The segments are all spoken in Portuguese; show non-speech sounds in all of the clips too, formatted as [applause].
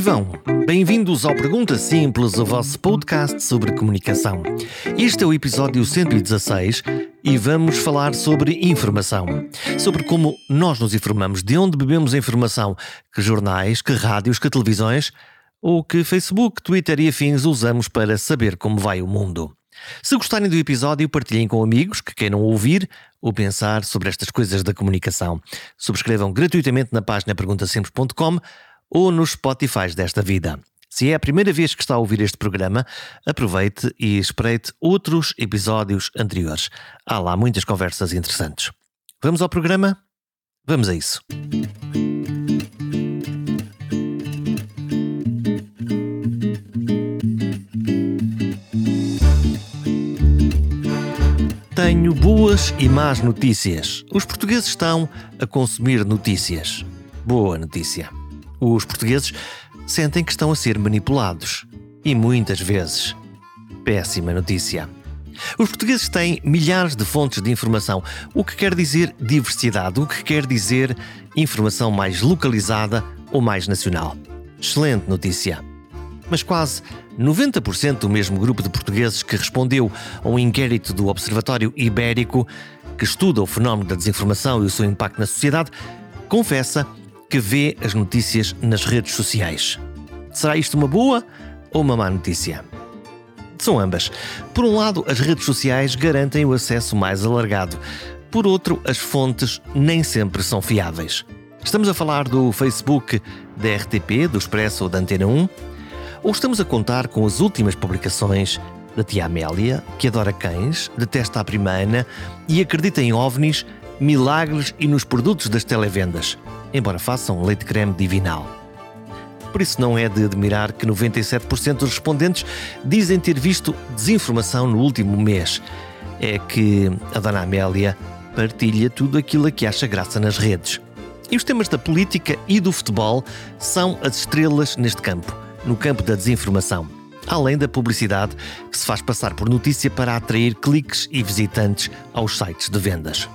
Vivam! Bem-vindos ao Pergunta Simples, o vosso podcast sobre comunicação. Este é o episódio 116 e vamos falar sobre informação. Sobre como nós nos informamos, de onde bebemos a informação, que jornais, que rádios, que televisões ou que Facebook, Twitter e afins usamos para saber como vai o mundo. Se gostarem do episódio, partilhem com amigos que queiram ouvir ou pensar sobre estas coisas da comunicação. Subscrevam gratuitamente na página perguntasemples.com ou nos Spotify desta vida. Se é a primeira vez que está a ouvir este programa, aproveite e espreite outros episódios anteriores. Há lá muitas conversas interessantes. Vamos ao programa? Vamos a isso. Tenho boas e más notícias. Os portugueses estão a consumir notícias. Boa notícia. Os portugueses sentem que estão a ser manipulados. E muitas vezes. Péssima notícia. Os portugueses têm milhares de fontes de informação, o que quer dizer diversidade, o que quer dizer informação mais localizada ou mais nacional. Excelente notícia. Mas quase 90% do mesmo grupo de portugueses que respondeu a um inquérito do Observatório Ibérico, que estuda o fenómeno da desinformação e o seu impacto na sociedade, confessa que vê as notícias nas redes sociais. Será isto uma boa ou uma má notícia? São ambas. Por um lado, as redes sociais garantem o acesso mais alargado. Por outro, as fontes nem sempre são fiáveis. Estamos a falar do Facebook, da RTP, do Expresso ou da Antena 1? Ou estamos a contar com as últimas publicações da tia Amélia, que adora cães, detesta a prima Ana e acredita em ovnis, milagres e nos produtos das televendas? Embora façam leite creme divinal. Por isso não é de admirar que 97% dos respondentes dizem ter visto desinformação no último mês. É que a Dona Amélia partilha tudo aquilo a que acha graça nas redes. E os temas da política e do futebol são as estrelas neste campo, no campo da desinformação. Além da publicidade que se faz passar por notícia para atrair cliques e visitantes aos sites de vendas.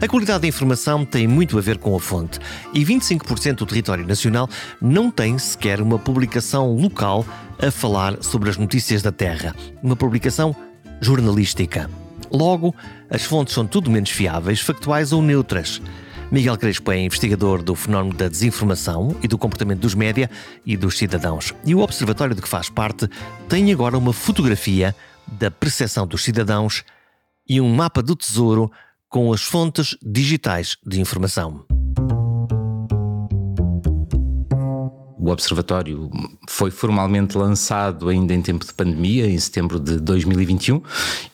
A qualidade da informação tem muito a ver com a fonte e 25% do território nacional não tem sequer uma publicação local a falar sobre as notícias da Terra, uma publicação jornalística. Logo, as fontes são tudo menos fiáveis, factuais ou neutras. Miguel Crespo é investigador do fenómeno da desinformação e do comportamento dos média e dos cidadãos. E o observatório de que faz parte tem agora uma fotografia da percepção dos cidadãos e um mapa do tesouro com as fontes digitais de informação. O Observatório foi formalmente lançado ainda em tempo de pandemia, em setembro de 2021,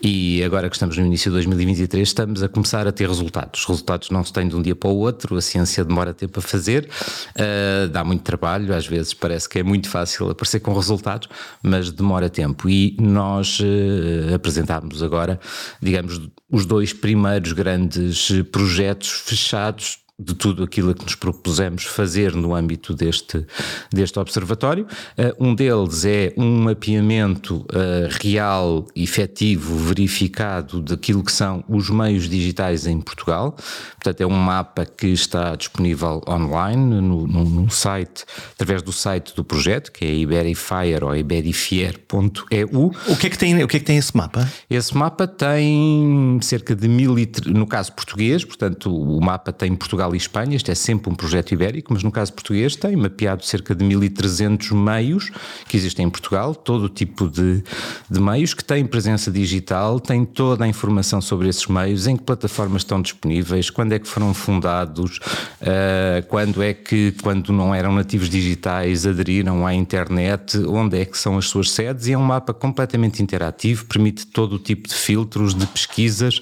e agora que estamos no início de 2023, estamos a começar a ter resultados. Os resultados não se têm de um dia para o outro, a ciência demora tempo a fazer, uh, dá muito trabalho, às vezes parece que é muito fácil aparecer com resultados, mas demora tempo. E nós uh, apresentámos agora, digamos, os dois primeiros grandes projetos fechados de tudo aquilo que nos propusemos fazer no âmbito deste, deste observatório. Uh, um deles é um mapeamento uh, real, efetivo, verificado daquilo que são os meios digitais em Portugal. Portanto, é um mapa que está disponível online no, no, no site, através do site do projeto, que é iberifier ou iberifier.eu. O que é que tem, o que é que tem esse mapa? Esse mapa tem cerca de mil, no caso português, portanto, o mapa tem Portugal Portugal e Espanha, este é sempre um projeto ibérico, mas no caso português tem mapeado cerca de 1300 meios que existem em Portugal, todo tipo de, de meios que têm presença digital, tem toda a informação sobre esses meios, em que plataformas estão disponíveis, quando é que foram fundados, uh, quando é que, quando não eram nativos digitais, aderiram à internet, onde é que são as suas sedes, e é um mapa completamente interativo, permite todo o tipo de filtros, de pesquisas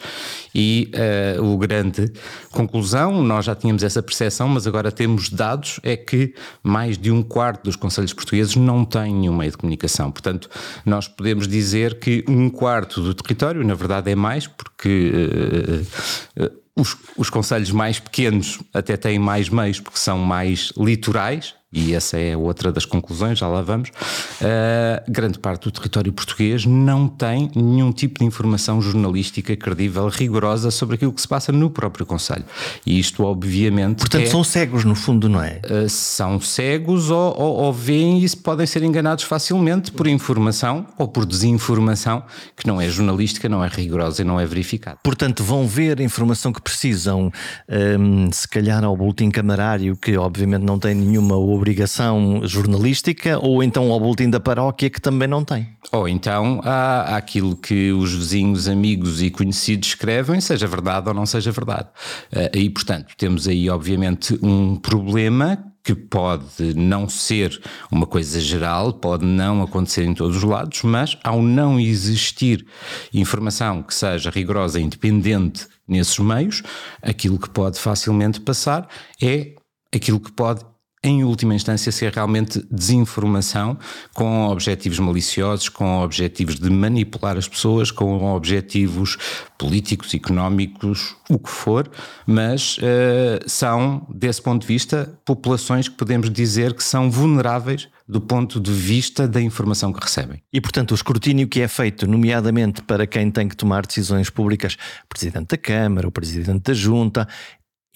e uh, o grande conclusão, nós já tínhamos essa percepção, mas agora temos dados, é que mais de um quarto dos conselhos portugueses não têm nenhum meio de comunicação. Portanto, nós podemos dizer que um quarto do território, na verdade é mais, porque uh, uh, os, os conselhos mais pequenos até têm mais meios porque são mais litorais, e essa é outra das conclusões, já lá vamos, uh, grande parte do território português não tem nenhum tipo de informação jornalística credível, rigorosa sobre aquilo que se passa no próprio Conselho. E isto, obviamente. Portanto, é, são cegos, no fundo, não é? Uh, são cegos ou, ou, ou veem e podem ser enganados facilmente por informação ou por desinformação que não é jornalística, não é rigorosa e não é verificada. Portanto, vão ver a informação que precisam, um, se calhar ao boletim camarário, que obviamente não tem nenhuma obrigação jornalística, ou então ao boletim da paróquia, que também não tem. Ou então há, aquilo que os vizinhos, amigos e conhecidos escrevem, seja verdade ou não seja verdade. Uh, e, portanto, temos aí, obviamente, um problema que pode não ser uma coisa geral, pode não acontecer em todos os lados, mas ao não existir informação que seja rigorosa e independente nesses meios, aquilo que pode facilmente passar é aquilo que pode em última instância, ser realmente desinformação com objetivos maliciosos, com objetivos de manipular as pessoas, com objetivos políticos, económicos, o que for, mas uh, são, desse ponto de vista, populações que podemos dizer que são vulneráveis do ponto de vista da informação que recebem. E, portanto, o escrutínio que é feito, nomeadamente para quem tem que tomar decisões públicas, o Presidente da Câmara, o Presidente da Junta,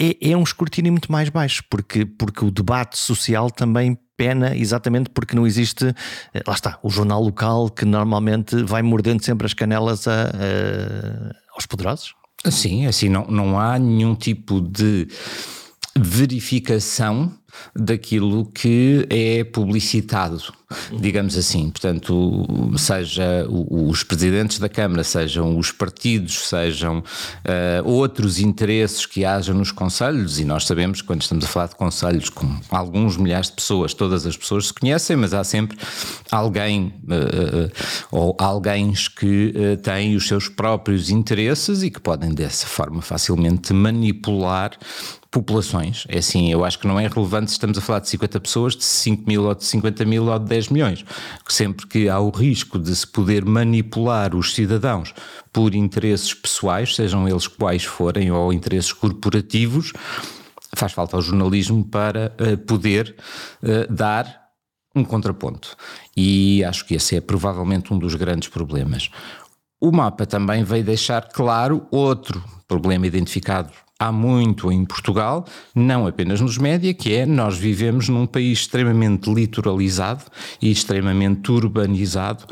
é, é um escrutínio muito mais baixo, porque, porque o debate social também pena exatamente porque não existe, eh, lá está, o jornal local que normalmente vai mordendo sempre as canelas a, a, aos poderosos? Sim, assim, não, não há nenhum tipo de verificação daquilo que é publicitado, digamos assim. Portanto, seja os presidentes da Câmara, sejam os partidos, sejam uh, outros interesses que haja nos conselhos, e nós sabemos quando estamos a falar de conselhos com alguns milhares de pessoas, todas as pessoas se conhecem, mas há sempre alguém uh, ou alguém que uh, têm os seus próprios interesses e que podem dessa forma facilmente manipular populações. É assim, eu acho que não é relevante se estamos a falar de 50 pessoas, de 5 mil ou de 50 mil ou de 10 milhões. Sempre que há o risco de se poder manipular os cidadãos por interesses pessoais, sejam eles quais forem, ou interesses corporativos, faz falta ao jornalismo para uh, poder uh, dar um contraponto. E acho que esse é provavelmente um dos grandes problemas. O mapa também veio deixar claro outro problema identificado há muito em Portugal, não apenas nos média, que é nós vivemos num país extremamente litoralizado e extremamente urbanizado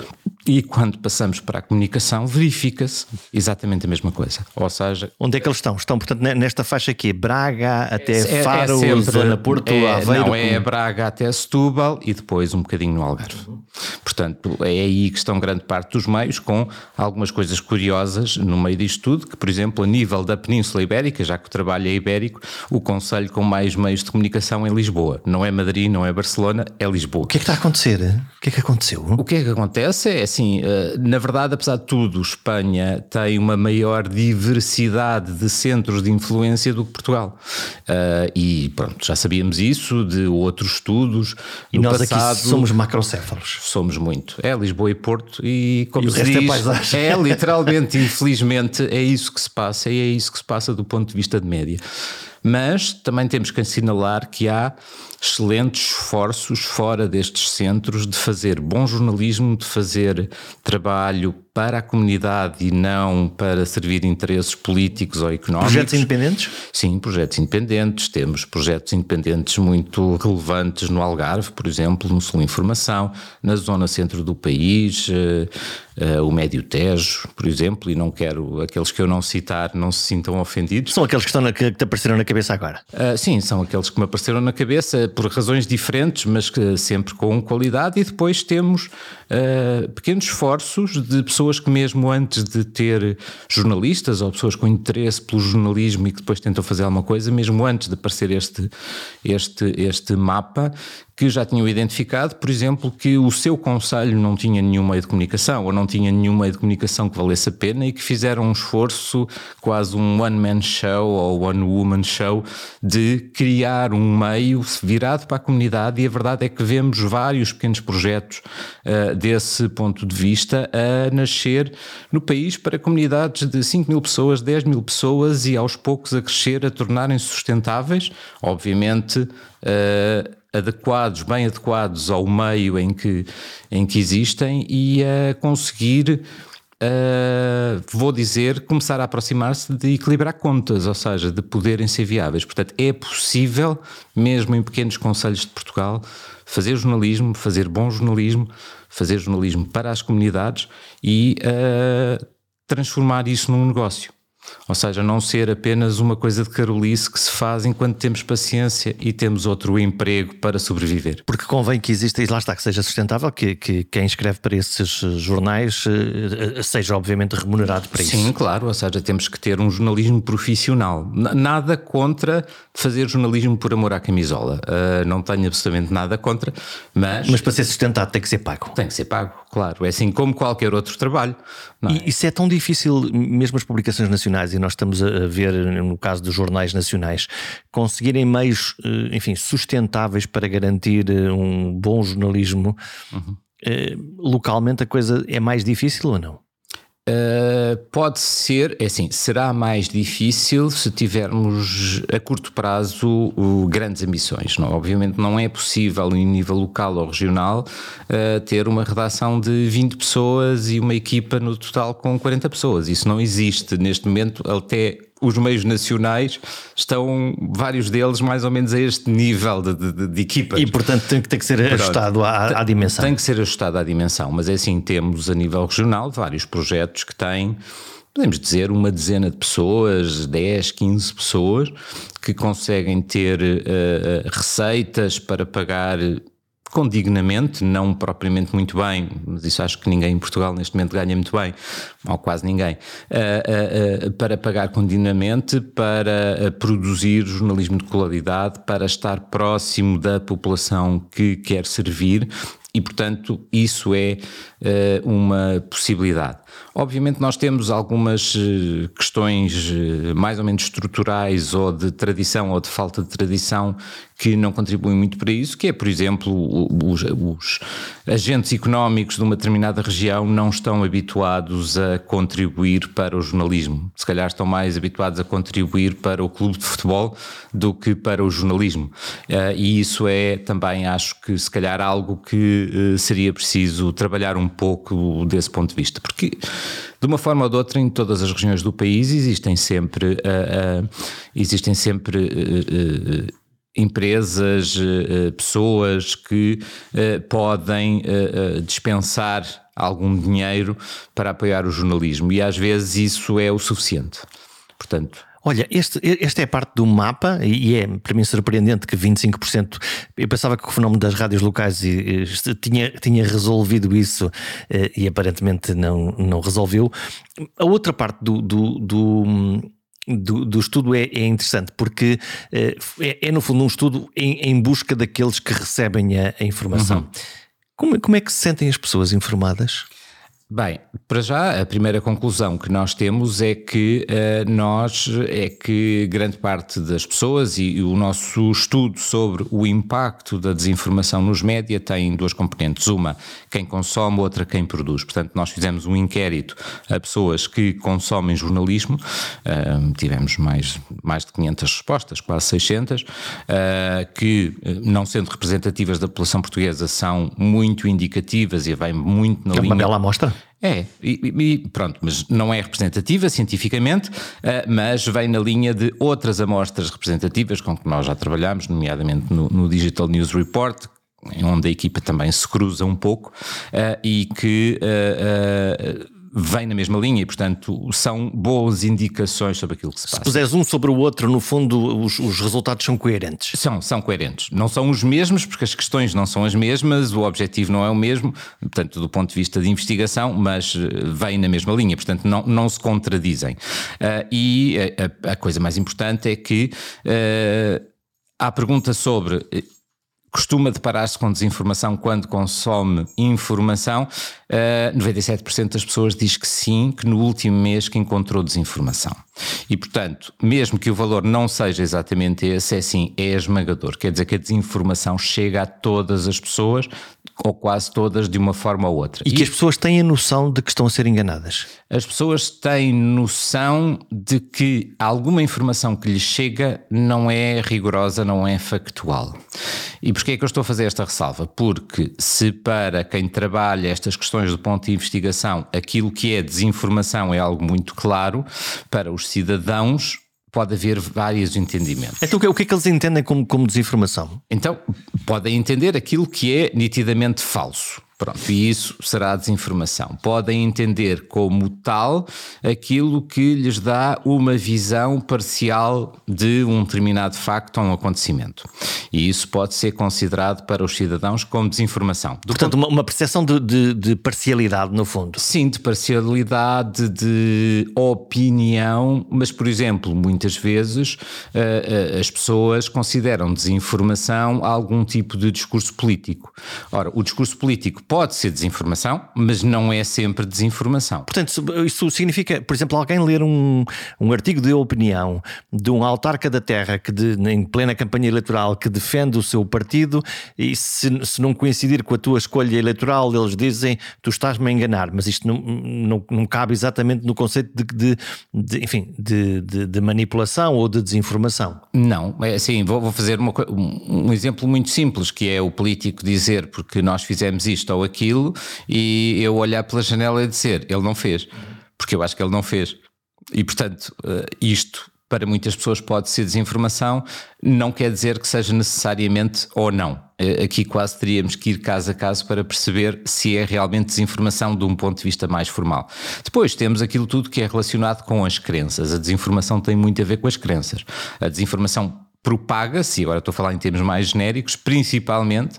e quando passamos para a comunicação, verifica-se exatamente a mesma coisa. Ou seja. Onde é que eles estão? Estão, portanto, nesta faixa aqui, Braga até é, Faro, é sempre, Zona Porto, é, Aveiro. Não, é Braga até Setúbal e depois um bocadinho no Algarve. Portanto, é aí que estão grande parte dos meios, com algumas coisas curiosas no meio disto tudo, que, por exemplo, a nível da Península Ibérica, já que o trabalho é ibérico, o Conselho com mais meios de comunicação é Lisboa. Não é Madrid, não é Barcelona, é Lisboa. O que é que está a acontecer? O que é que aconteceu? O que é que acontece é assim, eh, na verdade, apesar de tudo, Espanha tem uma maior diversidade de centros de influência do que Portugal. Eh, e pronto, já sabíamos isso de outros estudos. E nós passado, aqui somos macrocéfalos. Somos muito. É Lisboa e Porto e como e se é diz, é, é literalmente, [laughs] infelizmente, é isso que se passa e é isso que se passa do ponto de vista de média. Mas também temos que assinalar que há excelentes esforços fora destes centros de fazer bom jornalismo, de fazer trabalho para a comunidade e não para servir interesses políticos ou económicos. Projetos independentes? Sim, projetos independentes. Temos projetos independentes muito relevantes no Algarve, por exemplo, no Sul Informação, na zona centro do país, uh, o Médio Tejo, por exemplo, e não quero aqueles que eu não citar não se sintam ofendidos. São aqueles que, estão na, que apareceram na cabeça agora? Uh, sim, são aqueles que me apareceram na cabeça por razões diferentes, mas que sempre com qualidade, e depois temos uh, pequenos esforços de pessoas que, mesmo antes de ter jornalistas ou pessoas com interesse pelo jornalismo e que depois tentam fazer alguma coisa, mesmo antes de aparecer este, este, este mapa, que já tinham identificado, por exemplo, que o seu conselho não tinha nenhum meio de comunicação ou não tinha nenhum meio de comunicação que valesse a pena e que fizeram um esforço, quase um one-man show ou one-woman show, de criar um meio virado para a comunidade e a verdade é que vemos vários pequenos projetos uh, desse ponto de vista a nascer no país para comunidades de 5 mil pessoas, 10 mil pessoas e aos poucos a crescer, a tornarem-se sustentáveis, obviamente. Uh, adequados, bem adequados ao meio em que, em que existem e a conseguir Uh, vou dizer, começar a aproximar-se de equilibrar contas, ou seja, de poderem ser viáveis. Portanto, é possível, mesmo em pequenos conselhos de Portugal, fazer jornalismo, fazer bom jornalismo, fazer jornalismo para as comunidades e uh, transformar isso num negócio. Ou seja, não ser apenas uma coisa de carolice que se faz enquanto temos paciência e temos outro emprego para sobreviver. Porque convém que exista, e lá está, que seja sustentável, que, que quem escreve para esses jornais eh, eh, seja obviamente remunerado para Sim, isso. Sim, claro, ou seja, temos que ter um jornalismo profissional. Nada contra fazer jornalismo por amor à camisola. Uh, não tenho absolutamente nada contra, mas. Mas para ser sustentado tem que ser pago. Tem que ser pago, claro. É assim como qualquer outro trabalho. É? E isso é tão difícil, mesmo as publicações nacionais, e nós estamos a ver, no caso dos jornais nacionais, conseguirem meios, eh, enfim, sustentáveis para garantir eh, um bom jornalismo. Uhum. Localmente a coisa é mais difícil ou não? Uh, pode ser, é assim, será mais difícil se tivermos a curto prazo uh, grandes ambições. Não? Obviamente não é possível em nível local ou regional uh, ter uma redação de 20 pessoas e uma equipa no total com 40 pessoas. Isso não existe neste momento, até os meios nacionais estão, vários deles, mais ou menos a este nível de, de, de equipas. E, portanto, tem que, tem que ser Pronto. ajustado à, à, dimensão. Tem que ser ajustado à dimensão, mas é assim, temos a nível regional vários projetos que têm podemos dizer, uma dezena de pessoas, 10, 15 pessoas, que conseguem ter uh, receitas para pagar condignamente, não propriamente muito bem, mas isso acho que ninguém em Portugal neste momento ganha muito bem, ou quase ninguém, uh, uh, uh, para pagar condignamente, para produzir jornalismo de qualidade, para estar próximo da população que quer servir e, portanto, isso é uma possibilidade. Obviamente, nós temos algumas uh, questões uh, mais ou menos estruturais ou de tradição ou de falta de tradição que não contribuem muito para isso, que é, por exemplo, os, os agentes económicos de uma determinada região não estão habituados a contribuir para o jornalismo. Se calhar estão mais habituados a contribuir para o clube de futebol do que para o jornalismo. E isso é também, acho que, se calhar, algo que eh, seria preciso trabalhar um pouco desse ponto de vista, porque de uma forma ou de outra, em todas as regiões do país existem sempre, uh, uh, existem sempre uh, empresas, pessoas que podem dispensar algum dinheiro para apoiar o jornalismo e às vezes isso é o suficiente. Portanto, Olha, este, esta é parte do mapa e é para mim surpreendente que 25%. Eu pensava que o fenómeno das rádios locais tinha, tinha resolvido isso eh, e aparentemente não, não resolveu. A outra parte do, do, do do, do, estudo é, é interessante porque eh, é, é, no fundo um estudo em, em busca daqueles que recebem a, a informação. Uhum. Como, como é que se sentem as pessoas informadas? Bem, para já a primeira conclusão que nós temos é que uh, nós é que grande parte das pessoas e, e, o nosso estudo sobre o impacto da desinformação nos média tem duas componentes, uma quem consome, outra quem produz. Portanto, nós fizemos um inquérito a pessoas que consomem jornalismo, uh, tivemos mais mais de 500 respostas, quase 600, uh, eh, que não sendo representativas da população portuguesa são muito indicativas e vem muito na é linha. Uma bela amostra. É, e, e, pronto, mas não é representativa cientificamente, uh, mas vem na linha de outras amostras representativas com que nós já trabalhamos, nomeadamente no, no Digital News Report, onde a equipa também se cruza um pouco uh, e que uh, vem na mesma linha e, portanto, são boas indicações sobre aquilo que se, passa. Se puseres um sobre o outro, no fundo, os, os, resultados são coerentes. São, são coerentes. Não são os mesmos, porque as questões não são as mesmas, o objetivo não é o mesmo, portanto, do ponto de vista de investigação, mas eh, vem na mesma linha, portanto, não, não se contradizem. Uh, e a, a, coisa mais importante é que uh, há pergunta sobre costuma deparar-se com desinformação quando consome informação. Uh, eh, 97% das pessoas diz que sim, que no último mês que encontrou desinformação. E, portanto, mesmo que o valor não seja exatamente esse, é sim, é esmagador. Quer dizer que a desinformação chega a todas as pessoas, ou quase todas, de uma forma ou outra. E, e que as pessoas têm a noção de que estão a ser enganadas. As pessoas têm noção de que alguma informação que lhes chega não é rigorosa, não é factual. E porquê é que eu estou a fazer esta ressalva? Porque se para quem trabalha estas questões do ponto de investigação aquilo que é desinformação é algo muito claro, para os cidadãos pode haver vários entendimentos. Então o que é que eles entendem como, como desinformação? Então podem entender aquilo que é nitidamente falso. Pronto, e isso será desinformação. Podem entender como tal aquilo que lhes dá uma visão parcial de um determinado facto ou um acontecimento. E isso pode ser considerado para os cidadãos como desinformação. Do Portanto, ponto... uma, percepção de, de, de, parcialidade, no fundo. Sim, de parcialidade, de opinião, mas, por exemplo, muitas vezes uh, uh, as pessoas consideram desinformação algum tipo de discurso político. Ora, o discurso político pode ser desinformação, mas não é sempre desinformação. Portanto, isso significa, por exemplo, alguém ler um, um artigo de opinião de um autarca da terra que de, em plena campanha eleitoral que defende o seu partido e se, se não coincidir com a tua escolha eleitoral, eles dizem tu estás-me a enganar, mas isto não, não, não cabe exatamente no conceito de, de, de enfim, de, de, manipulação ou de desinformação. Não, é assim, vou, vou fazer uma, um, um exemplo muito simples, que é o político dizer porque nós fizemos isto ou aquilo e eu olhar pela janela e dizer ele não fez, porque eu acho que ele não fez. E portanto, eh, isto para muitas pessoas pode ser desinformação, não quer dizer que seja necessariamente ou não. Eh, aqui quase teríamos que ir caso a caso para perceber se é realmente desinformação de um ponto de vista mais formal. Depois temos aquilo tudo que é relacionado com as crenças. A desinformação tem muito a ver com as crenças. A desinformação propaga-se, agora estou a falar em termos mais genéricos, principalmente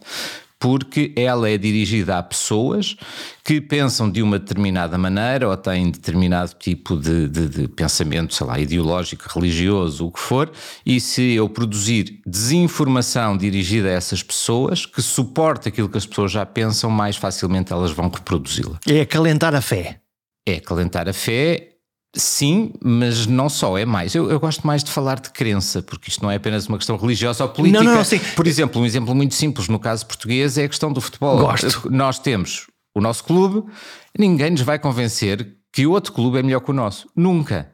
porque ela é dirigida a pessoas que pensam de uma determinada maneira ou têm determinado tipo de, de, de, pensamento, sei lá, ideológico, religioso, o que for, e se eu produzir desinformação dirigida a essas pessoas que suporta aquilo que as pessoas já pensam, mais facilmente elas vão reproduzi-la. É acalentar a fé. É acalentar a fé Sim, mas não só, é mais. Eu, eu, gosto mais de falar de crença, porque isto não é apenas uma questão religiosa ou política. Não, não, sim. Por exemplo, um exemplo muito simples no caso português é a questão do futebol. Gosto. Nós temos o nosso clube, ninguém nos vai convencer que o outro clube é melhor que o nosso. Nunca.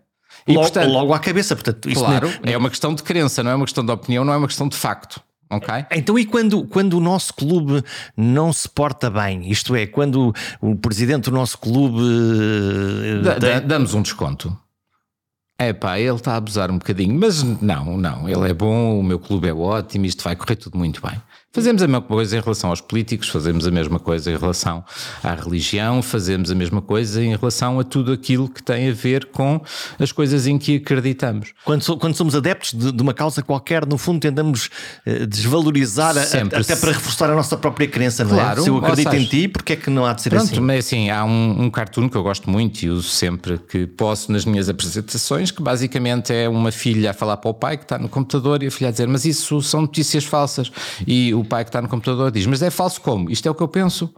E, logo, portanto, logo à cabeça, portanto. Claro, é... é uma questão de crença, não é uma questão de opinião, não é uma questão de facto. Okay. Então, e quando, quando o nosso clube não se porta bem? Isto é, quando o presidente do nosso clube. Eh, tem... Damos um desconto. É pá, ele está a abusar um bocadinho, mas não, não, ele é bom, o meu clube é ótimo, isto vai correr tudo muito bem. Fazemos a mesma coisa em relação aos políticos, fazemos a mesma coisa em relação à religião, fazemos a mesma coisa em relação a tudo aquilo que tem a ver com as coisas em que acreditamos. Quando, so, quando somos adeptos de, de, uma causa qualquer, no fundo tentamos uh, desvalorizar, a, a, até para reforçar a nossa própria crença, não é? claro, é? Se eu acredito seja, em ti, porque é que não há de ser pronto, assim? Mas assim, há um, um cartoon que eu gosto muito e uso sempre que posso nas minhas apresentações, que basicamente é uma filha a falar para o pai que está no computador e a filha a dizer, mas isso são notícias falsas. E o pai que está no computador diz: Mas é falso como? Isto é o que eu penso.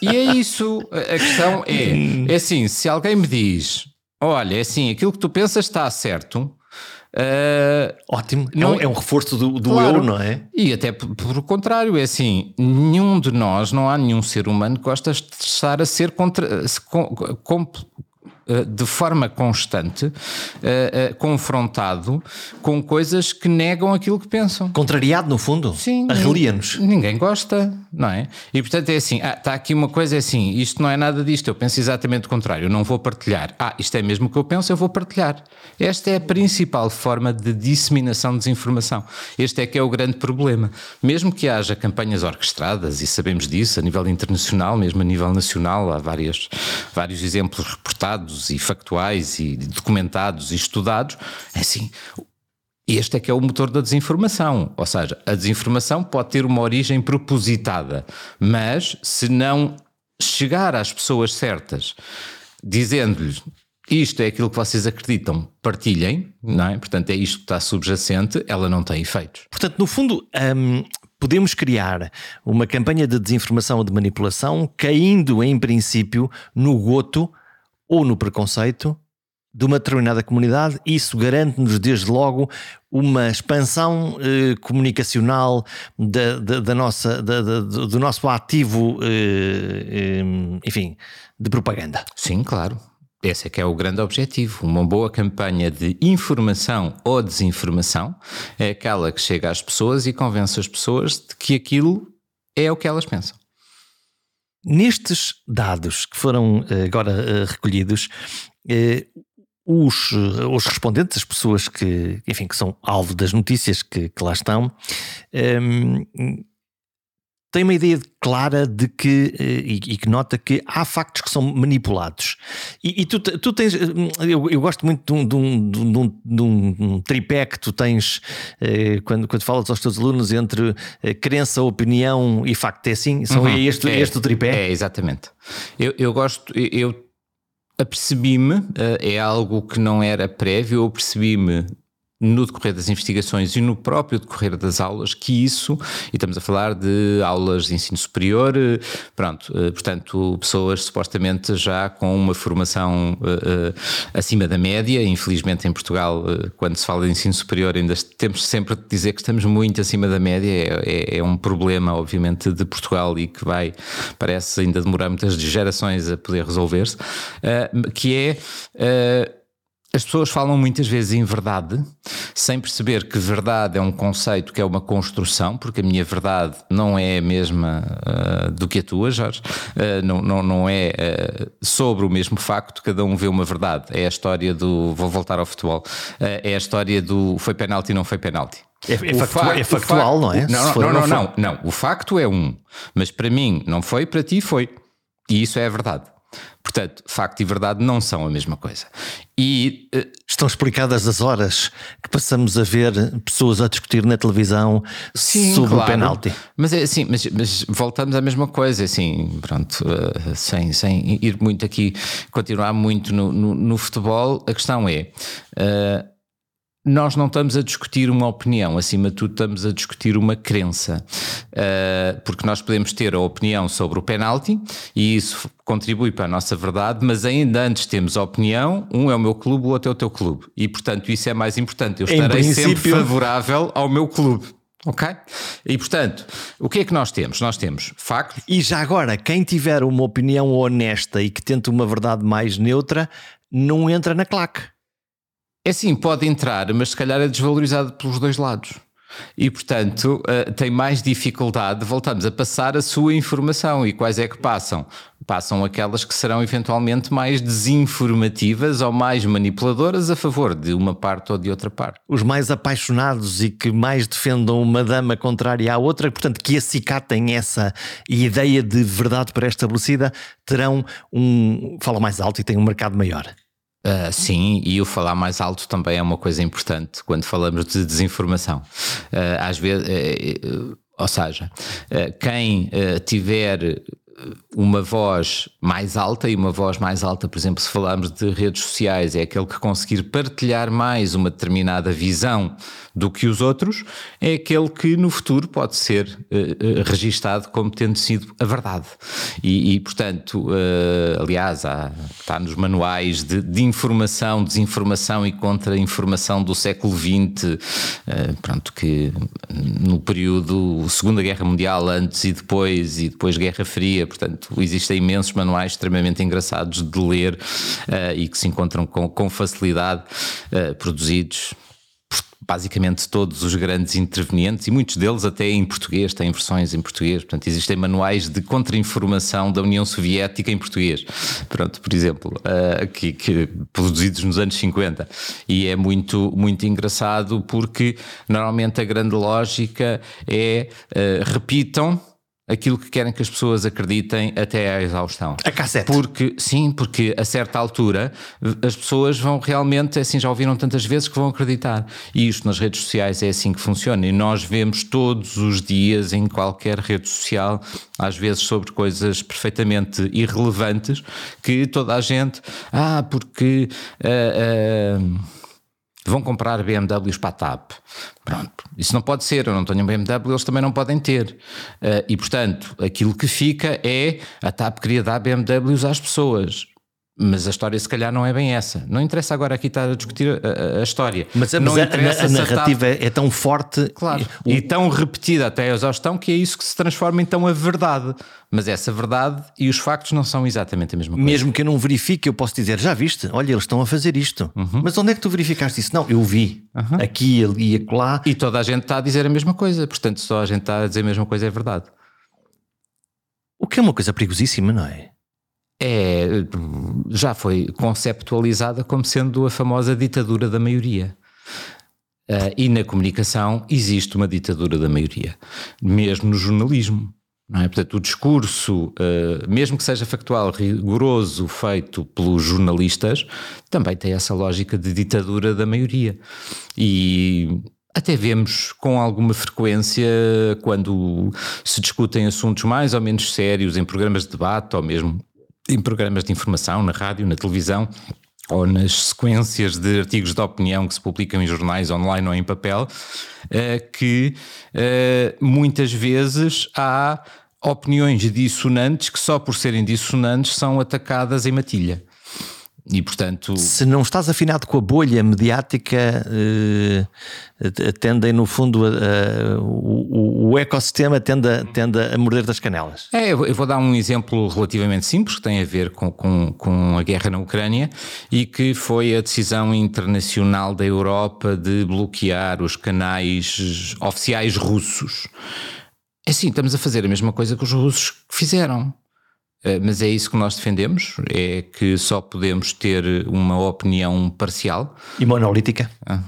e é isso. A questão é: é assim, se alguém me diz, olha, é assim, aquilo que tu pensas está certo. Uh, Ótimo, não, é um reforço do, do claro, eu, não é? E até por, contrário, é assim: nenhum de nós, não há nenhum ser humano que gosta de estar a ser contra, com, com, de forma constante, eh, eh, confrontado com coisas que negam aquilo que pensam. Contrariado, no fundo? Sim. Arrelia-nos. Ninguém gosta, não é? E portanto é assim: ah, está aqui uma coisa é assim, isto não é nada disto, eu penso exatamente o contrário, eu não vou partilhar. Ah, isto é mesmo o que eu penso, eu vou partilhar. Esta é a principal forma de disseminação de desinformação. Este é que é o grande problema. Mesmo que haja campanhas orquestradas, e sabemos disso a nível internacional, mesmo a nível nacional, há várias, vários exemplos reportados e factuais e documentados e estudados, é assim, este é que é o motor da desinformação. Ou seja, a desinformação pode ter uma origem propositada, mas se não chegar às pessoas certas, dizendo-lhes isto é aquilo que vocês acreditam, partilhem, não é? Portanto, é isto que está subjacente, ela não tem efeitos. Portanto, no fundo, hum, podemos criar uma campanha de desinformação ou de manipulação caindo, em princípio, no goto ou no preconceito de uma determinada comunidade, isso garante-nos desde logo uma expansão eh, comunicacional da, da, da nossa, da, do nosso ativo, eh, eh, enfim, de propaganda. Sim, claro. Esse é que é o grande objetivo. Uma boa campanha de informação ou desinformação é aquela que chega às pessoas e convence as pessoas de que aquilo é o que elas pensam. Nestes dados que foram eh, agora eh, recolhidos, eh, os, os respondentes, as pessoas que, enfim, que são alvo das notícias que, que lá estão, ehm, tem uma ideia clara de que, eh, e, e, que nota que há factos que são manipulados. E, e tu, tu, tens, eu, eu, gosto muito de um, de, um, de, um, de um, tripé que tu tens eh, quando, quando falas aos teus alunos entre eh, crença, opinião e facto. É assim? São, uhum. É este, é, este o tripé? É, exatamente. Eu, eu gosto, eu apercebi-me, é algo que não era prévio, eu percebi-me no decorrer das investigações e no próprio decorrer das aulas que isso, e estamos a falar de aulas de ensino superior, eh, pronto, eh, portanto, pessoas supostamente já com uma formação uh, acima da média, infelizmente em Portugal, uh, quando se fala de ensino superior, ainda temos sempre de dizer que estamos muito acima da média, é, é, é um problema, obviamente, de Portugal e que vai, parece ainda demorar muitas gerações a poder resolver-se, uh, que é as pessoas falam muitas vezes em verdade, sem perceber que verdade é um conceito que é uma construção, porque a minha verdade não é a mesma uh, do que a tua, Jorge. Uh, não, não, não é uh, sobre o mesmo facto, cada um vê uma verdade. É a história do. Vou voltar ao futebol. é a história do foi penalti não foi penalti. É, é, factual, facto, é factual, não é? Não, não, não, não, não, não. O facto é um, mas para mim não foi, para ti foi. E isso é a verdade. Portanto, facto e verdade não são a mesma coisa. E uh, estão explicadas as horas que passamos a ver pessoas a discutir na televisão sim, sobre claro. o penalti. Mas é assim, mas, mas, voltamos à mesma coisa, assim, pronto, uh, sem, sem ir muito aqui, continuar muito no, no, no futebol, a questão é. Uh, nós não estamos a discutir uma opinião, acima de tudo estamos a discutir uma crença, uh, porque nós podemos ter a opinião sobre o penalti e isso contribui para a nossa verdade, mas ainda antes temos a opinião, um é o meu clube, o outro é o teu clube, e portanto isso é mais importante, eu estarei princípio... sempre favorável ao meu clube. Ok? E portanto, o que é que nós temos? Nós temos facto. E já agora, quem tiver uma opinião honesta e que tente uma verdade mais neutra, não entra na claque. É sim, pode entrar, mas se calhar é desvalorizado pelos dois lados. E, portanto, uh, tem mais dificuldade. Voltamos a passar a sua informação. E quais é que passam? Passam aquelas que serão eventualmente mais desinformativas ou mais manipuladoras a favor de uma parte ou de outra parte. Os mais apaixonados e que mais defendam uma dama contrária à outra, portanto, que acicatem essa ideia de verdade pré-estabelecida, terão um. falam mais alto e têm um mercado maior. Uh, sim, e o falar mais alto também é uma coisa importante quando falamos de desinformação. Uh, às vezes, uh, ou seja, quem tiver uma voz mais alta, e uma voz mais alta, por exemplo, se falarmos de redes sociais, é aquele que conseguir partilhar mais uma determinada visão do que os outros, é aquele que no futuro pode ser uh, registado como tendo sido a verdade. E, e portanto, uh, aliás, há, está nos manuais de, de, informação, desinformação e contra-informação do século XX, uh, pronto, que no período Segunda Guerra Mundial, antes e depois, e depois Guerra Fria, portanto, existem imensos manuais extremamente engraçados de ler e que se encontram com, com facilidade, produzidos basicamente todos os grandes intervenientes, e muitos deles até em português, têm versões em português, portanto existem manuais de contra-informação da União Soviética em português, pronto, por exemplo, uh, que, que, produzidos nos anos 50, e é muito, muito engraçado porque normalmente a grande lógica é uh, repitam aquilo que querem que as pessoas acreditem até à exaustão. A cassete. Porque, sim, porque a certa altura as pessoas vão realmente, assim, já ouviram tantas vezes que vão acreditar. E isto nas redes sociais é assim que funciona. E nós vemos todos os dias em qualquer rede social, às vezes sobre coisas perfeitamente irrelevantes, que toda a gente, ah, porque. Uh, uh, vão comprar BMWs para a TAP. Pronto, isso não pode ser, eu não tenho um BMW, eles também não podem ter. Uh, e portanto, aquilo que fica é a TAP queria dar BMWs às pessoas. Mas a história, se calhar, não é bem essa. Não interessa agora aqui estar a discutir a, a, a história. Mas, não mas a, a, narrativa é tão forte claro, e, e tão repetida até a exaustão que é isso que se transforma então a verdade. Mas essa verdade e os factos não são exatamente a mesma coisa. Mesmo que eu não verifique, eu posso dizer: já viste? Olha, eles estão a fazer isto. Uhum. Mas onde é que tu verificaste isso? Não, eu vi. Uhum. Aqui, ali e acolá. E toda a gente está a dizer a mesma coisa. Portanto, só a gente está a dizer a mesma coisa é verdade. O que é uma coisa perigosíssima, não é? é, já foi conceptualizada como sendo a famosa ditadura da maioria. Uh, e na comunicação existe uma ditadura da maioria, mesmo no jornalismo. É? Portanto, o discurso, uh, mesmo que seja factual, rigoroso, feito pelos jornalistas, também tem essa lógica de ditadura da maioria. E até vemos com alguma frequência quando se discutem assuntos mais ou menos sérios em programas de debate ou mesmo em programas de informação, na rádio, na televisão, ou nas sequências de artigos de opinião que se publicam em jornais online ou em papel, eh, que eh, muitas vezes há opiniões dissonantes que só por serem dissonantes são atacadas em matilha. E portanto. Se não estás afinado com a bolha mediática, eh, tendem, no fundo, a, a, o, o, ecossistema tende a, tende a morder das canelas. É, eu vou dar um exemplo relativamente simples que tem a ver com, com, com a guerra na Ucrânia e que foi a decisão internacional da Europa de bloquear os canais oficiais russos. É assim, estamos a fazer a mesma coisa que os russos fizeram. Eh, mas é isso que nós defendemos, é que só podemos ter uma opinião parcial. E monolítica. Ah,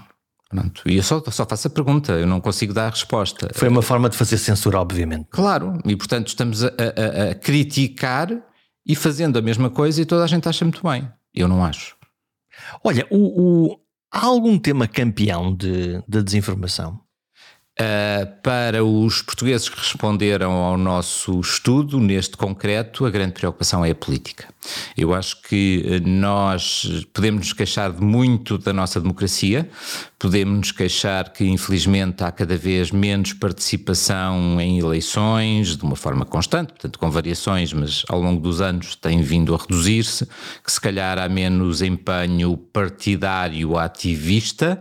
pronto. E eu só, só faço a pergunta, eu não consigo dar a resposta. Foi uma forma de fazer censura, obviamente. Claro, e portanto estamos a, a, a criticar e fazendo a mesma coisa e toda a gente acha muito bem. Eu não acho. Olha, o, o, há algum tema campeão de, de desinformação? Uh, para os portugueses que responderam ao nosso estudo, neste concreto, a grande preocupação é a política. Eu acho que eh, nós podemos nos queixar de muito da nossa democracia, podemos nos queixar que, infelizmente, há cada vez menos participação em eleições, de uma forma constante, portanto, com variações, mas ao longo dos anos tem vindo a reduzir-se, que se calhar há menos empenho partidário ativista,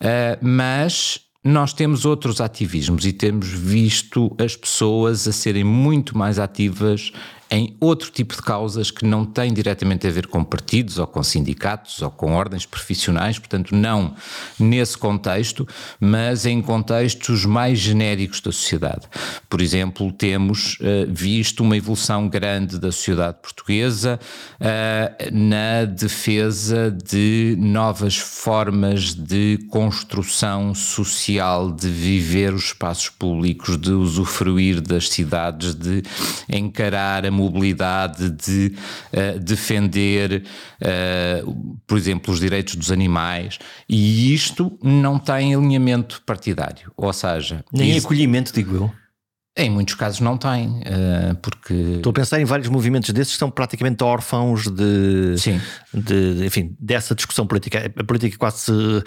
uh, mas nós temos outros ativismos e temos visto as pessoas a serem muito mais ativas em outro tipo de causas que não têm diretamente a ver com partidos ou com sindicatos ou com ordens profissionais, portanto, não nesse contexto, mas em contextos mais genéricos da sociedade. Por exemplo, temos uh, visto uma evolução grande da sociedade portuguesa uh, na defesa de novas formas de construção social, de viver os espaços públicos, de usufruir das cidades, de encarar a mobilidade de uh, defender, uh, por exemplo, os direitos dos animais, e isto não tem alinhamento partidário, ou seja... Nem isso, acolhimento, digo eu. Em muitos casos não tem, eh, porque. Estou a pensar em vários movimentos desses que são praticamente órfãos de, Sim. de, enfim, dessa discussão política. A política quase uhum.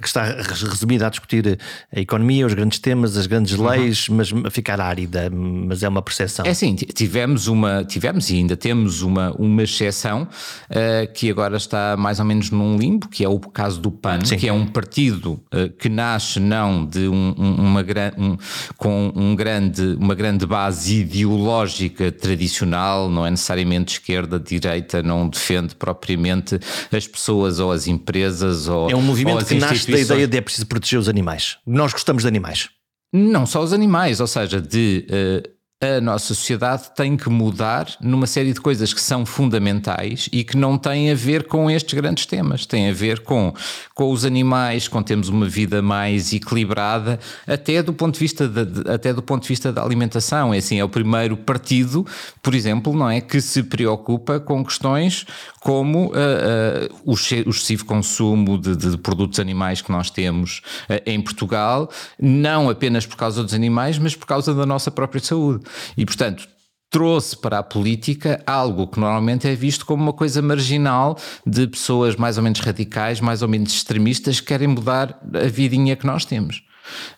que está resumida a discutir a economia, os grandes temas, as grandes uhum. leis, mas a ficar árida, mas é uma percepção. É assim, tivemos uma, tivemos e ainda temos uma, uma exceção uh, que agora está mais ou menos num limbo, que é o caso do PAN, Sim. que é um partido uh, que nasce não de um, uma, um, com um grande uma grande base ideológica tradicional, não é necessariamente esquerda, direita, não defende propriamente as pessoas ou as empresas ou É um movimento que nasce da ideia de é preciso proteger os animais. Nós gostamos de animais. Não só os animais, ou seja, de uh, a nossa sociedade tem que mudar numa série de coisas que são fundamentais e que não têm a ver com estes grandes temas. Tem a ver com, com os animais, com termos uma vida mais equilibrada, até do ponto de vista de, até do ponto de vista da alimentação. É assim, é o primeiro partido, por exemplo, não é que se preocupa com questões como uh, uh, o, excessivo consumo de, de, produtos animais que nós temos uh, em Portugal, não apenas por causa dos animais, mas por causa da nossa própria saúde. E, portanto, trouxe para a política algo que normalmente é visto como uma coisa marginal de pessoas mais ou menos radicais, mais ou menos extremistas que querem mudar a vidinha que nós temos.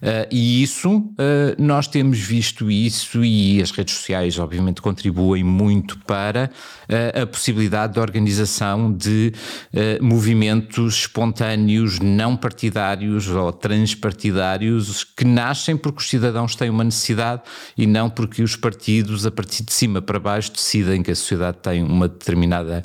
Uh, e isso, uh, nós temos visto isso e as redes sociais, obviamente, contribuem muito para uh, a possibilidade de organização de movimentos espontâneos, não partidários ou transpartidários que nascem porque os cidadãos têm uma necessidade e não porque os partidos, a partir de cima para baixo, decidem que a sociedade tem uma determinada,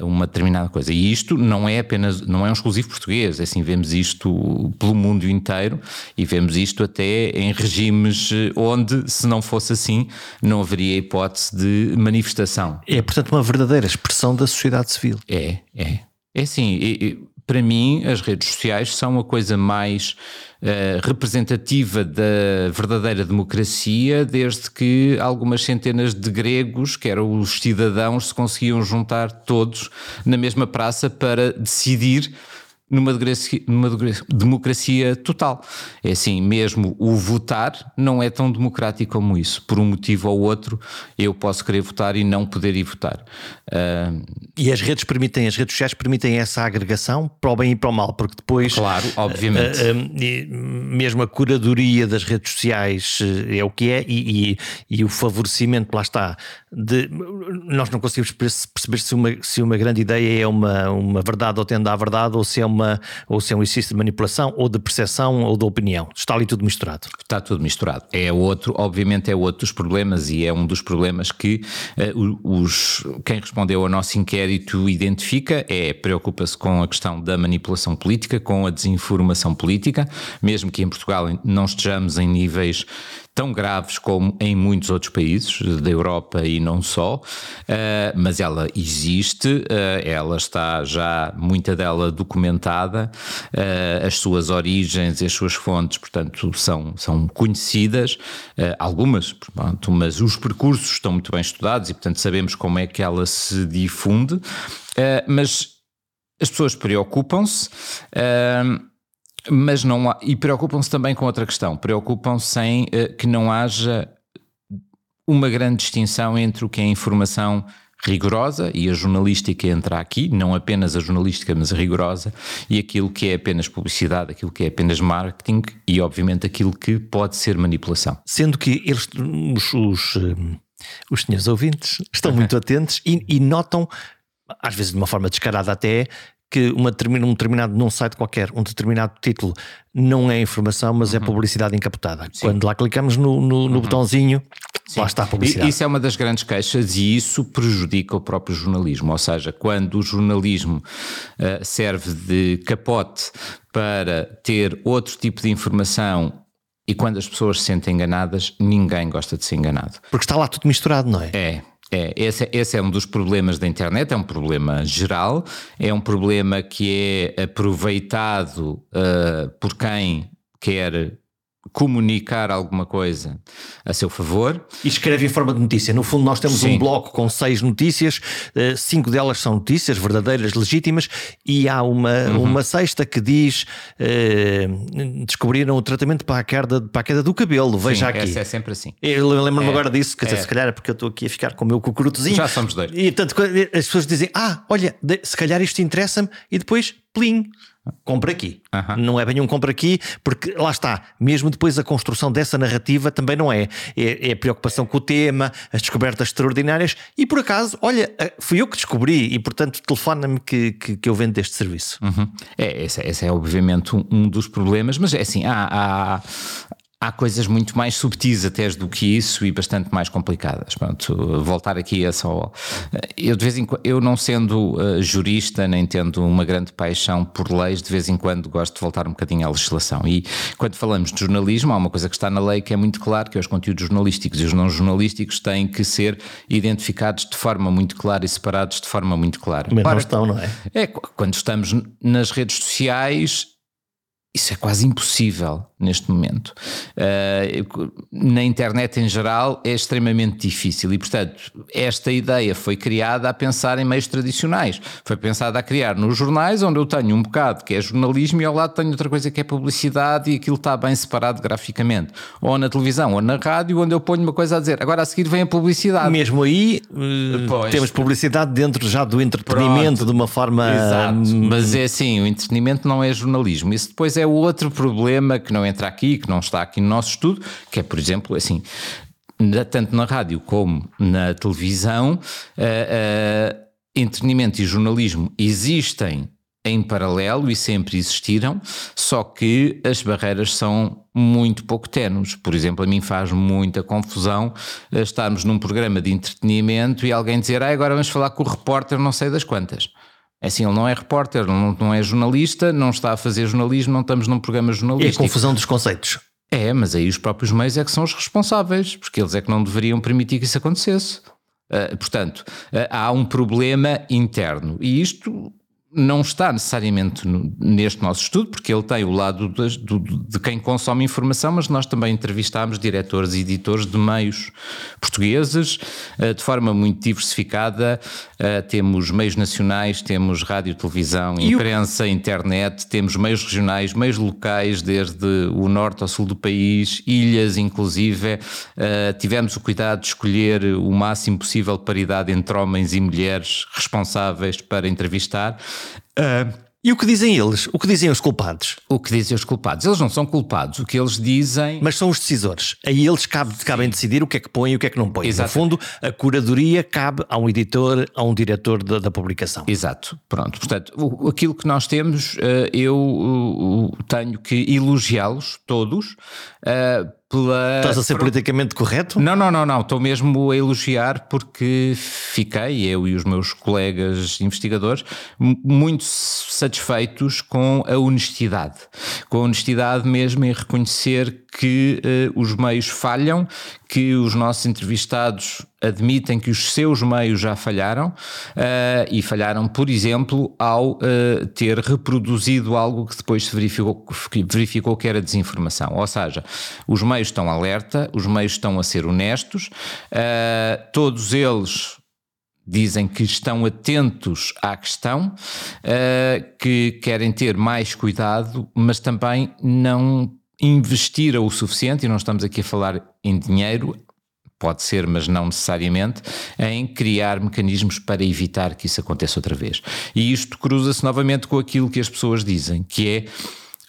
uma determinada coisa. E isto não é apenas, não é um exclusivo português, é assim, vemos isto pelo mundo inteiro e vemos isto até em regimes eh, onde, se não fosse assim, não haveria hipótese de manifestação. É, portanto, uma verdadeira expressão da sociedade civil. É, é. É assim, para mim, as redes sociais são a coisa mais uh, representativa da verdadeira democracia, desde que algumas centenas de gregos, que eram os cidadãos, se conseguiam juntar todos na mesma praça para decidir numa democracia, numa democracia total. É assim, mesmo o votar não é tão democrático como isso. Por um motivo ou outro, eu posso querer votar e não poder ir votar. Uh... E as redes permitem, as redes sociais permitem essa agregação para o bem e para o mal, porque depois. Claro, obviamente. Uh, uh, mesmo a curadoria das redes sociais é o que é e, e, e o favorecimento, lá está, de, nós não conseguimos perceber se uma, se uma grande ideia é uma, uma verdade ou tende à verdade ou se é uma uma, ou se é um exercício de manipulação, ou de percepção, ou de opinião. Está ali tudo misturado. Está tudo misturado. É outro, obviamente, é outro dos problemas e é um dos problemas que uh, os, quem respondeu ao nosso inquérito identifica, é preocupa-se com a questão da manipulação política, com a desinformação política, mesmo que em Portugal não estejamos em níveis tão graves como em muitos outros países da Europa e não só, eh, mas ela existe, eh, ela está já, muita dela documentada, eh, as suas origens e as suas fontes, portanto, são, são conhecidas, algumas, portanto, mas os percursos estão muito bem estudados e, portanto, sabemos como é que ela se difunde, mas as pessoas preocupam-se mas não há, e preocupam-se também com outra questão, preocupam-se em uh, que não haja uma grande distinção entre o que é informação rigorosa e a jornalística entra aqui, não apenas a jornalística, mas a rigorosa, e aquilo que é apenas publicidade, aquilo que é apenas marketing e, obviamente, aquilo que pode ser manipulação. Sendo que eles, os, os, eh, os senhores ouvintes, estão [laughs] muito atentos e, e notam, às vezes de uma forma descarada até, que uma, um determinado, num site qualquer, um determinado título não é informação, mas é uhum. é publicidade encapotada. Sim. Quando lá clicamos no, no, no uhum. botãozinho, Sim. lá está a publicidade. Isso é uma das grandes queixas e isso prejudica o próprio jornalismo. Ou seja, quando o jornalismo uh, serve de capote para ter outro tipo de informação e quando as pessoas se sentem enganadas, ninguém gosta de ser enganado. Porque está lá tudo misturado, não é? É. É, esse, esse, é um dos problemas da internet, é um problema geral, é um problema que é aproveitado uh, por quem quer comunicar alguma coisa a seu favor. E escreve em forma de notícia. No fundo, nós temos Sim. um bloco com seis notícias, eh, cinco delas são notícias verdadeiras, legítimas, e há uma, uhum. uma sexta que diz: eh, descobriram o tratamento para a, queda, para a queda do cabelo. Veja Sim, aqui. Essa é sempre assim. Eu lembro-me é, agora disso, quer dizer, é. se calhar é porque eu estou aqui a ficar com o meu cucurutozinho. Já somos dois. E tanto as pessoas dizem: ah, olha, se calhar isto interessa-me, e depois, plim compra aqui. Uhum. Não é bem um compra aqui, porque lá está, mesmo depois a construção dessa narrativa também não é. É, é a preocupação com o tema, as descobertas extraordinárias e por acaso, olha, eh, fui eu que descobri e portanto telefona-me que, que, que, eu vendo este serviço. Uhum. É, esse, esse, é obviamente um, um, dos problemas, mas é assim, há, há, há coisas muito mais subtis até do que isso e bastante mais complicadas. Pronto, voltar aqui a só. Eu, de vez em quando, eu não sendo uh, jurista, nem tendo uma grande paixão por leis, de vez em quando gosto de voltar um bocadinho à legislação. E quando falamos de jornalismo, há uma coisa que está na lei que é muito claro, que é os conteúdos jornalísticos e os não jornalísticos têm que ser identificados de forma muito clara e separados de forma muito clara. Mas Para, não estão, não é? É, quando estamos nas redes sociais isso é quase impossível neste momento. Uh, na internet em geral é extremamente difícil e, portanto, esta ideia foi criada a pensar em meios tradicionais. Foi pensada a criar nos jornais, onde eu tenho um bocado que é jornalismo e ao lado tenho outra coisa que é publicidade e aquilo está bem separado graficamente. Ou na televisão ou na rádio, onde eu ponho uma coisa a dizer. Agora a seguir vem a publicidade. Mesmo aí uh, temos publicidade dentro já do entretenimento Pronto. de uma forma. Exato. Mas é assim, o entretenimento não é jornalismo. Isso depois é outro problema que não não entra aqui, que não está aqui no nosso estudo, que é, por exemplo, assim, tanto na rádio como na televisão, uh, uh, entretenimento e jornalismo existem em paralelo e sempre existiram, só que as barreiras são muito pouco tenues. Por exemplo, a mim faz muita confusão eh, estarmos num programa de entretenimento e alguém dizer, ah, agora vamos falar com o repórter não sei das quantas. É assim, ele não é repórter, não, não é jornalista, não está a fazer jornalismo, não estamos num programa jornalístico. É a confusão dos conceitos. É, mas aí os próprios meios é que são os responsáveis, porque eles é que não deveriam permitir que isso acontecesse. Uh, portanto, uh, há um problema interno e isto não está necessariamente no, neste nosso estudo, porque ele tem o lado de, quem consome informação, mas nós também entrevistámos diretores e editores de meios portugueses uh, de forma muito diversificada. Uh, temos meios nacionais, temos rádio, televisão, e imprensa, o... internet, temos meios regionais, meios locais, desde o norte ao sul do país, ilhas inclusive. Uh, tivemos o cuidado de escolher o máximo possível paridade entre homens e mulheres responsáveis para entrevistar. Uh, e o que dizem eles? O que dizem os culpados? O que dizem os culpados? Eles não são culpados. O que eles dizem. Mas são os decisores. Aí eles cabe, cabem decidir o que é que põem e o que é que não põem. Exato. No fundo, a curadoria cabe a um editor, a um diretor da, da publicação. Exato. Pronto. Portanto, o, aquilo que nós temos, eh, eu tenho que elogiá-los todos eh, pela. Estás a ser politicamente correto? Não, não, não, não. Estou mesmo a elogiar porque fiquei, eu e os meus colegas investigadores, muito satisfeitos com a honestidade. Com a honestidade mesmo em reconhecer que uh, os meios falham, que os nossos entrevistados admitem que os seus meios já falharam uh, e falharam, por exemplo, ao uh, ter reproduzido algo que depois se verificou, verificou que era desinformação. Ou seja, os meios estão alerta, os meios estão a ser honestos, todos eles dizem que estão atentos à questão, que querem ter mais cuidado, mas também não investiram o suficiente, e não estamos aqui a falar em dinheiro, pode ser, mas não necessariamente, em criar mecanismos para evitar que isso aconteça outra vez. E isto cruza-se novamente com aquilo que as pessoas dizem, que é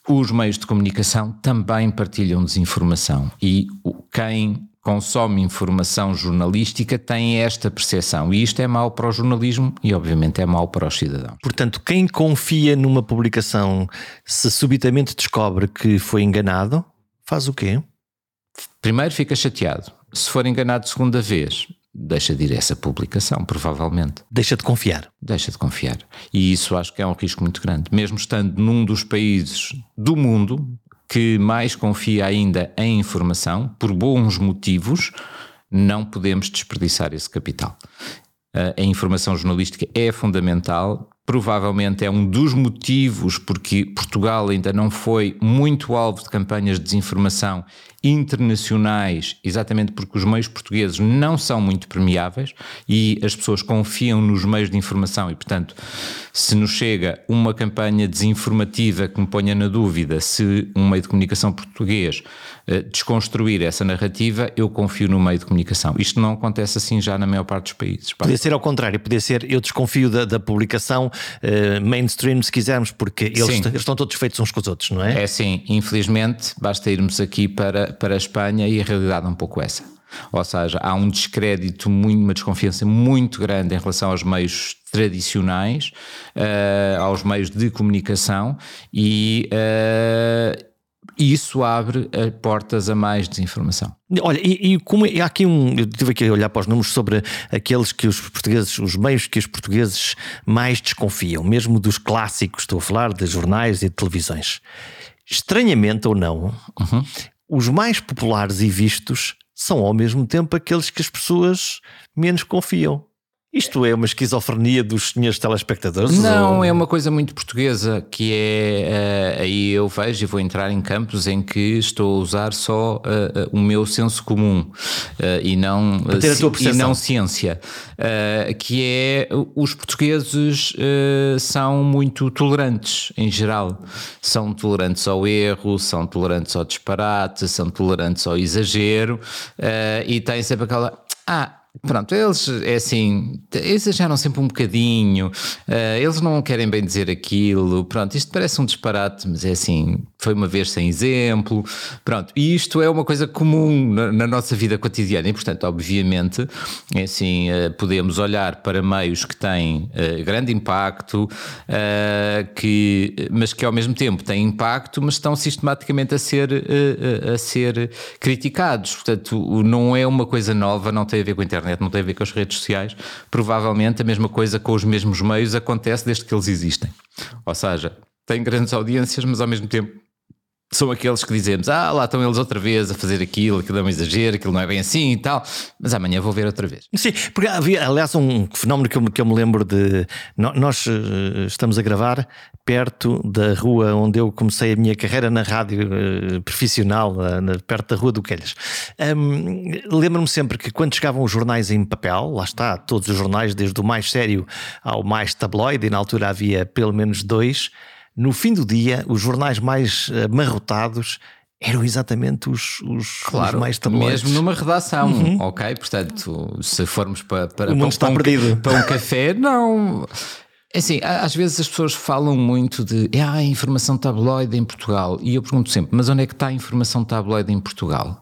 os meios de comunicação também partilham desinformação e quem consome informação jornalística tem esta percepção. E isto é mau para o jornalismo e, obviamente, é mau para os cidadãos. Portanto, quem confia numa publicação, se subitamente descobre que foi enganado, faz o quê? Primeiro fica chateado. Se for enganado segunda vez, deixa de ir essa publicação, provavelmente. Deixa de confiar. Deixa de confiar. E isso acho que é um risco muito grande. Mesmo estando num dos países do mundo que mais confia ainda em informação, por bons motivos, não podemos desperdiçar esse capital. A informação jornalística é fundamental, provavelmente é um dos motivos porque Portugal ainda não foi muito alvo de campanhas de desinformação internacionais, exatamente porque os meios portugueses não são muito permeáveis e as pessoas confiam nos meios de informação. E, portanto, se nos chega uma campanha desinformativa que me ponha na dúvida se um meio de comunicação português desconstruir essa narrativa, eu confio no meio de comunicação. Isto não acontece assim já na maior parte dos países. Podia ser ao contrário, podia ser eu desconfio da, da publicação uh, mainstream, se quisermos, porque eles, eles, estão todos feitos uns com os outros, não é? É sim, infelizmente, basta irmos aqui para, para a Espanha e a realidade é um pouco essa. Ou seja, há um descrédito, muito, uma desconfiança muito grande em relação aos meios tradicionais, uh, aos meios de comunicação e, uh, isso abre portas a mais desinformação. Olha, e, e como é, há aqui um. Eu tive aqui a olhar para os números sobre aqueles que os portugueses, os meios que os portugueses mais desconfiam, mesmo dos clássicos, estou a falar de jornais e de televisões. Estranhamente ou não, uhum. os mais populares e vistos são ao mesmo tempo aqueles que as pessoas menos confiam. Isto é uma esquizofrenia dos senhores telespectadores? Não, ou... é uma coisa muito portuguesa que é. Uh, aí eu vejo e vou entrar em campos em que estou a usar só uh, o meu senso comum uh, e, não, e não ciência. que é. Os portugueses são muito tolerantes em geral. São tolerantes ao erro, são tolerantes ao disparate, são tolerantes ao exagero e têm sempre aquela. Ah, Pronto, eles é assim, exageram sempre um bocadinho, uh, eles não querem bem dizer aquilo. Pronto, isto parece um disparate, mas é assim, foi uma vez sem exemplo. Pronto, e isto é uma coisa comum na, na nossa vida cotidiana e, portanto, obviamente, é assim, uh, podemos olhar para meios que têm uh, grande impacto, uh, que, mas que ao mesmo tempo têm impacto, mas estão sistematicamente a ser, a ser criticados. Portanto, não é uma coisa nova, não tem a ver com a internet, não tem a ver com as redes sociais. Provavelmente a mesma coisa com os mesmos meios acontece desde que eles existem. Ou seja, têm grandes audiências, mas ao mesmo tempo são aqueles que dizemos, ah, lá estão eles outra vez a fazer aquilo, aquilo é um exagero, aquilo não é bem assim e tal, mas amanhã vou ver outra vez. Sim, porque havia, aliás, um fenómeno que eu, que eu me lembro de. Nós eh, estamos a gravar perto da rua onde eu comecei a minha carreira na rádio uh, profissional, uh, perto da Rua do Quelhas. Um, Lembro-me sempre que quando chegavam os jornais em papel, lá está, todos os jornais, desde o mais sério ao mais tabloide, e na altura havia pelo menos dois no fim do dia, os jornais mais amarrotados eram exatamente os, os, claro, os mais tabloides. Mesmo numa redação, uhum. ok? Portanto, se formos para, para, para. Um, para um café, não. É assim, às vezes as pessoas falam muito de ah, a informação tabloide em Portugal. E eu pergunto sempre, mas onde é que está a informação tabloide em Portugal?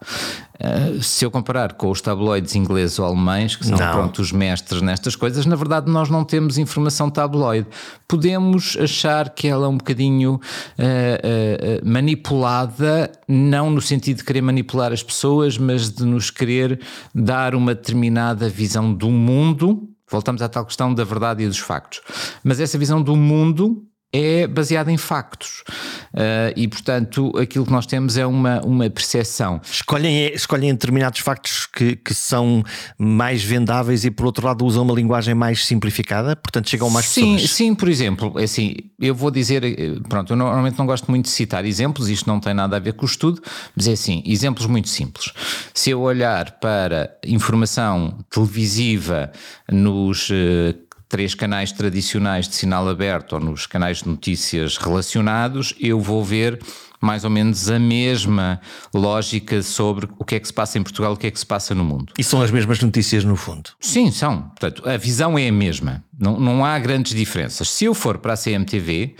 Uh, se eu comparar com os tabloides ingleses ou alemães, que são pronto, os mestres nestas coisas, na verdade nós não temos informação tabloide. Podemos achar que ela é um bocadinho uh, uh, manipulada, não no sentido de querer manipular as pessoas, mas de nos querer dar uma determinada visão do mundo Voltamos à tal questão da verdade e dos factos. Mas essa visão do mundo é baseada em factos. Uh, e, portanto, aquilo que nós temos é uma, uma percepção. Escolhem, escolhem determinados factos que, que são mais vendáveis e, por outro lado, usam uma linguagem mais simplificada, portanto, chegam mais sim, pessoas. Sim, por exemplo, é assim, eu vou dizer, eh, pronto, eu normalmente não gosto muito de citar exemplos, isto não tem nada a ver com o estudo, mas é assim, exemplos muito simples. Se eu olhar para informação televisiva nos três canais tradicionais de sinal aberto ou nos canais de notícias relacionados, eu vou ver mais ou menos a mesma lógica sobre o que é que se passa em Portugal, o que é que se passa no mundo. E são as mesmas notícias no fundo? Sim, são. Portanto, a visão é a mesma. Não, não há grandes diferenças. Se eu for para a CMTV,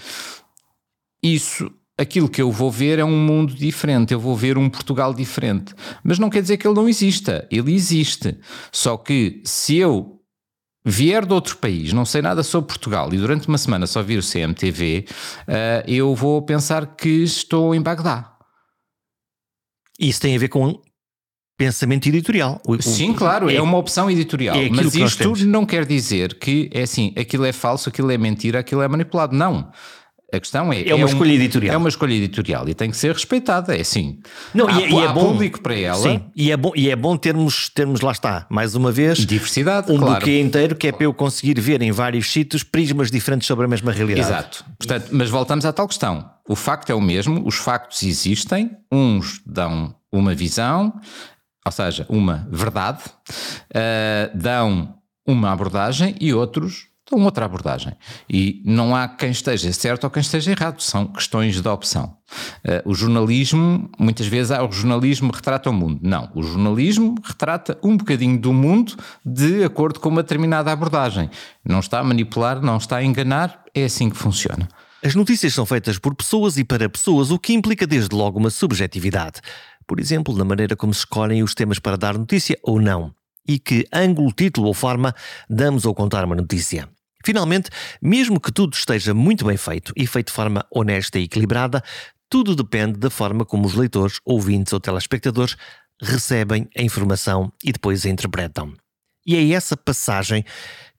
isso aquilo que eu vou ver é um mundo diferente, eu vou ver um Portugal diferente. Mas não quer dizer que ele não exista, ele existe. Só que se eu vier de outro país, não sei nada sobre Portugal e durante uma semana só vir o CMTV, uh, eh, eu vou pensar que estou em Bagdá. Isso tem a ver com pensamento editorial. O, Sim, claro, é, é, uma opção editorial. É mas isto não quer dizer que é assim, aquilo é falso, aquilo é mentira, aquilo é manipulado. Não. A questão é. É uma é escolha um, editorial. É uma escolha editorial e tem que ser respeitada, é assim. Não, há, e, é, e é bom, público para ela. Sim, e é bom, e é bom termos, termos, lá está, mais uma vez. Diversidade, um claro. buquê inteiro que é para eu conseguir ver em vários sítios prismas diferentes sobre a mesma realidade. Exato. Portanto, mas voltamos à tal questão. O facto é o mesmo, os factos existem, uns dão uma visão, ou seja, uma verdade, uh, dão uma abordagem e outros então, outra abordagem. E não há quem esteja certo ou quem esteja errado, são questões de opção. Uh, o jornalismo, muitas vezes, ah, o jornalismo retrata o mundo. Não, o jornalismo retrata um bocadinho do mundo de acordo com uma determinada abordagem. Não está a manipular, não está a enganar, é assim que funciona. As notícias são feitas por pessoas e para pessoas, o que implica desde logo uma subjetividade. Por exemplo, na maneira como se escolhem os temas para dar notícia ou não. E que ângulo, título ou forma damos ao contar uma notícia. Finalmente, mesmo que tudo esteja muito bem feito e feito de forma honesta e equilibrada, tudo depende da forma como os leitores, ouvintes ou telespectadores recebem a informação e depois a interpretam. E é essa passagem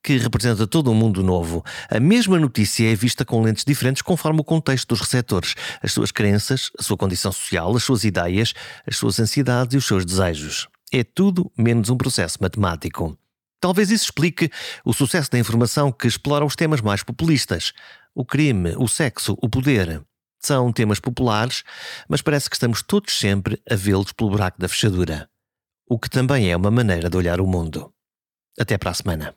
que representa todo um mundo novo. A mesma notícia é vista com lentes diferentes conforme o contexto dos receptores, as suas crenças, a sua condição social, as suas ideias, as suas ansiedades e os seus desejos. É tudo menos um processo matemático. Talvez isso explique o sucesso da informação que explora os temas mais populistas: o crime, o sexo, o poder. São temas populares, mas parece que estamos todos sempre a vê-los pelo buraco da fechadura. O que também é uma maneira de olhar o mundo. Até para a semana.